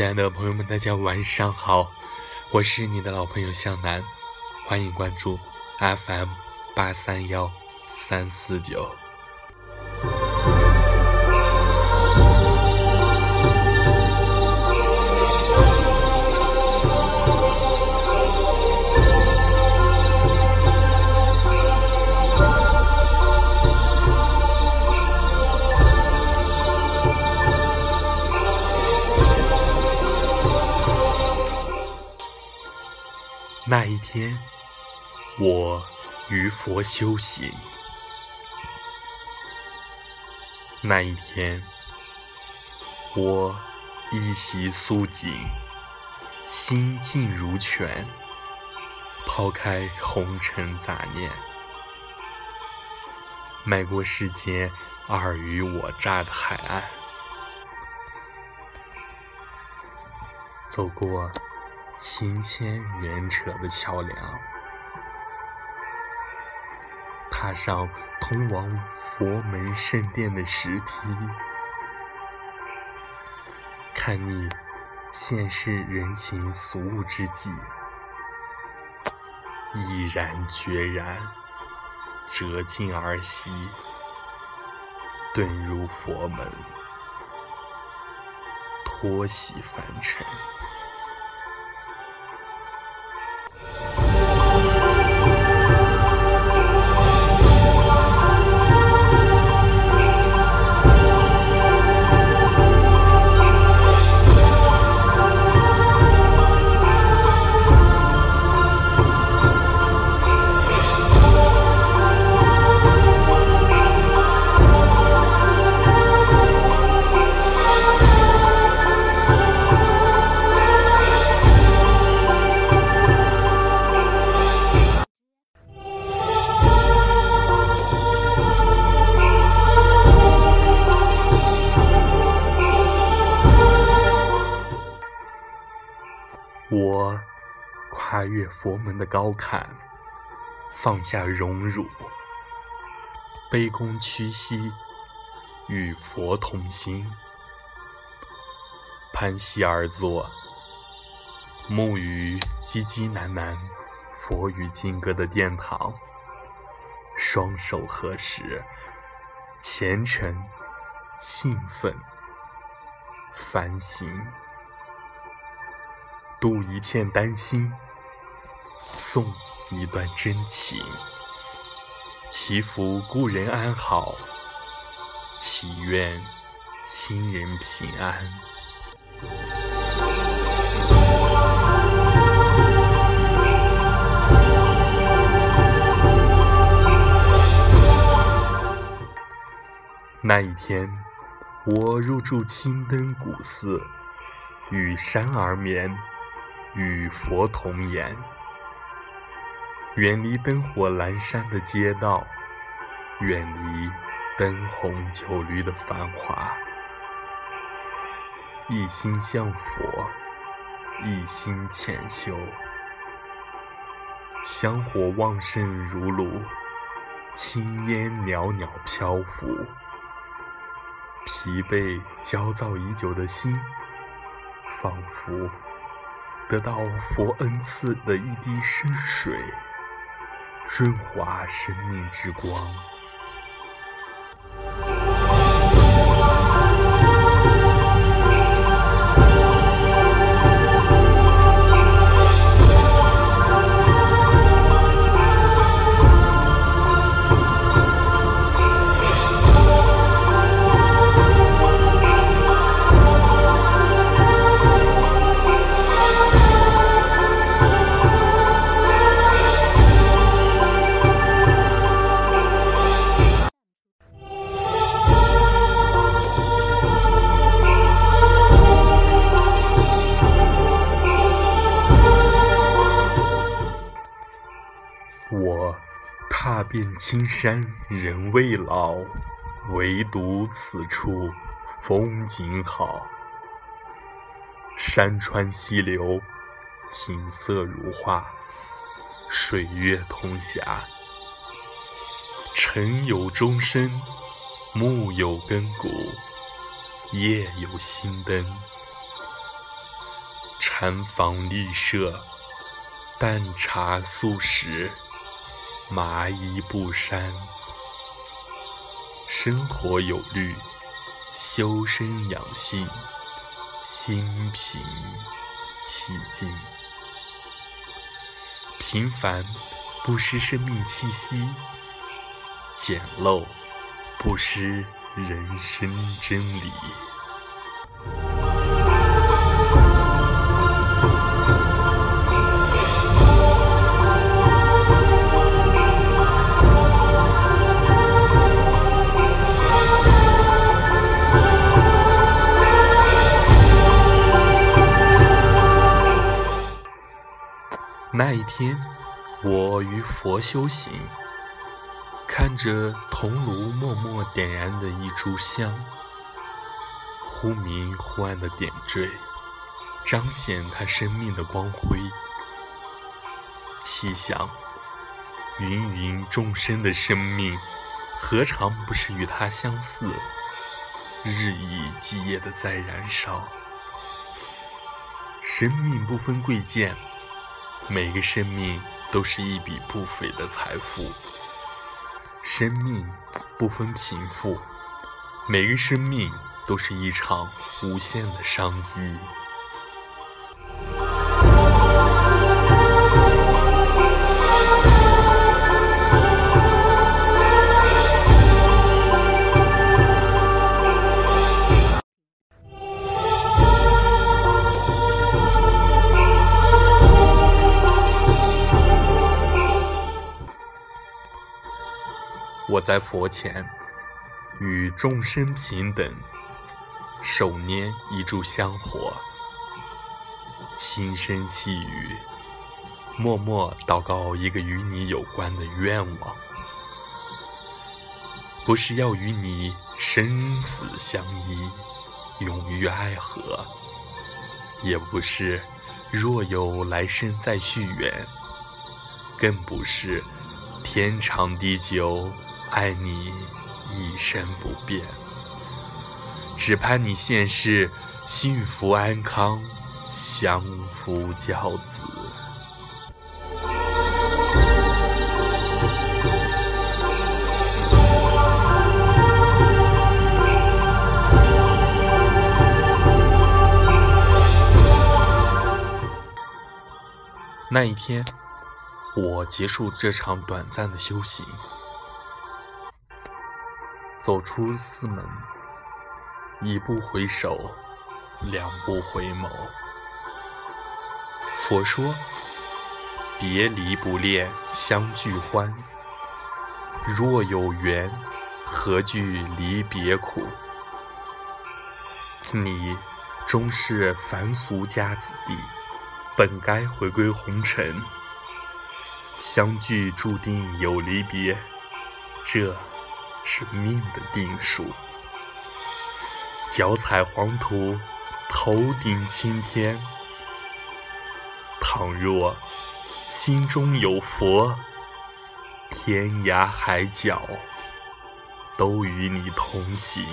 亲爱的朋友们，大家晚上好，我是你的老朋友向南，欢迎关注 FM 八三幺三四九。那一天，我与佛修行。那一天，我一袭素锦，心静如泉，抛开红尘杂念，迈过世间尔虞我诈的海岸，走过。情牵缘扯的桥梁，踏上通往佛门圣殿的石梯，看你现世人情俗物之际，毅然决然折襟而西，遁入佛门，脱洗凡尘。跨越佛门的高坎，放下荣辱，卑躬屈膝，与佛同行，盘膝而坐，沐浴唧唧喃喃佛语经歌的殿堂，双手合十，虔诚、兴奋、反省。度一切丹心，送一段真情，祈福故人安好，祈愿亲人平安。那一天，我入住青灯古寺，与山而眠。与佛同言，远离灯火阑珊的街道，远离灯红酒绿的繁华，一心向佛，一心潜修，香火旺盛如炉，青烟袅袅漂浮，疲惫焦躁已久的心，仿佛。得到佛恩赐的一滴深水，润滑生命之光。遍青山人未老，唯独此处风景好。山川溪流，景色如画，水月通霞。尘有钟声，木有根骨，夜有星灯。禅房立舍，淡茶素食，麻衣布衫。生活有律，修身养性，心平气静。平凡不失生命气息，简陋不失人生真理。那一天，我与佛修行，看着铜炉默默点燃的一炷香，忽明忽暗的点缀，彰显他生命的光辉。细想，芸芸众生的生命，何尝不是与他相似，日以继夜的在燃烧？生命不分贵贱。每个生命都是一笔不菲的财富，生命不分贫富，每个生命都是一场无限的商机。我在佛前与众生平等，手拈一炷香火，轻声细语，默默祷告一个与你有关的愿望，不是要与你生死相依，永浴爱河，也不是若有来生再续缘，更不是天长地久。爱你一生不变，只盼你现世幸福安康，相夫教子。那一天，我结束这场短暂的修行。走出寺门，一步回首，两步回眸。佛说：“别离不恋，相聚欢。若有缘，何惧离别苦？你终是凡俗家子弟，本该回归红尘。相聚注定有离别，这……”是命的定数，脚踩黄土，头顶青天。倘若心中有佛，天涯海角都与你同行。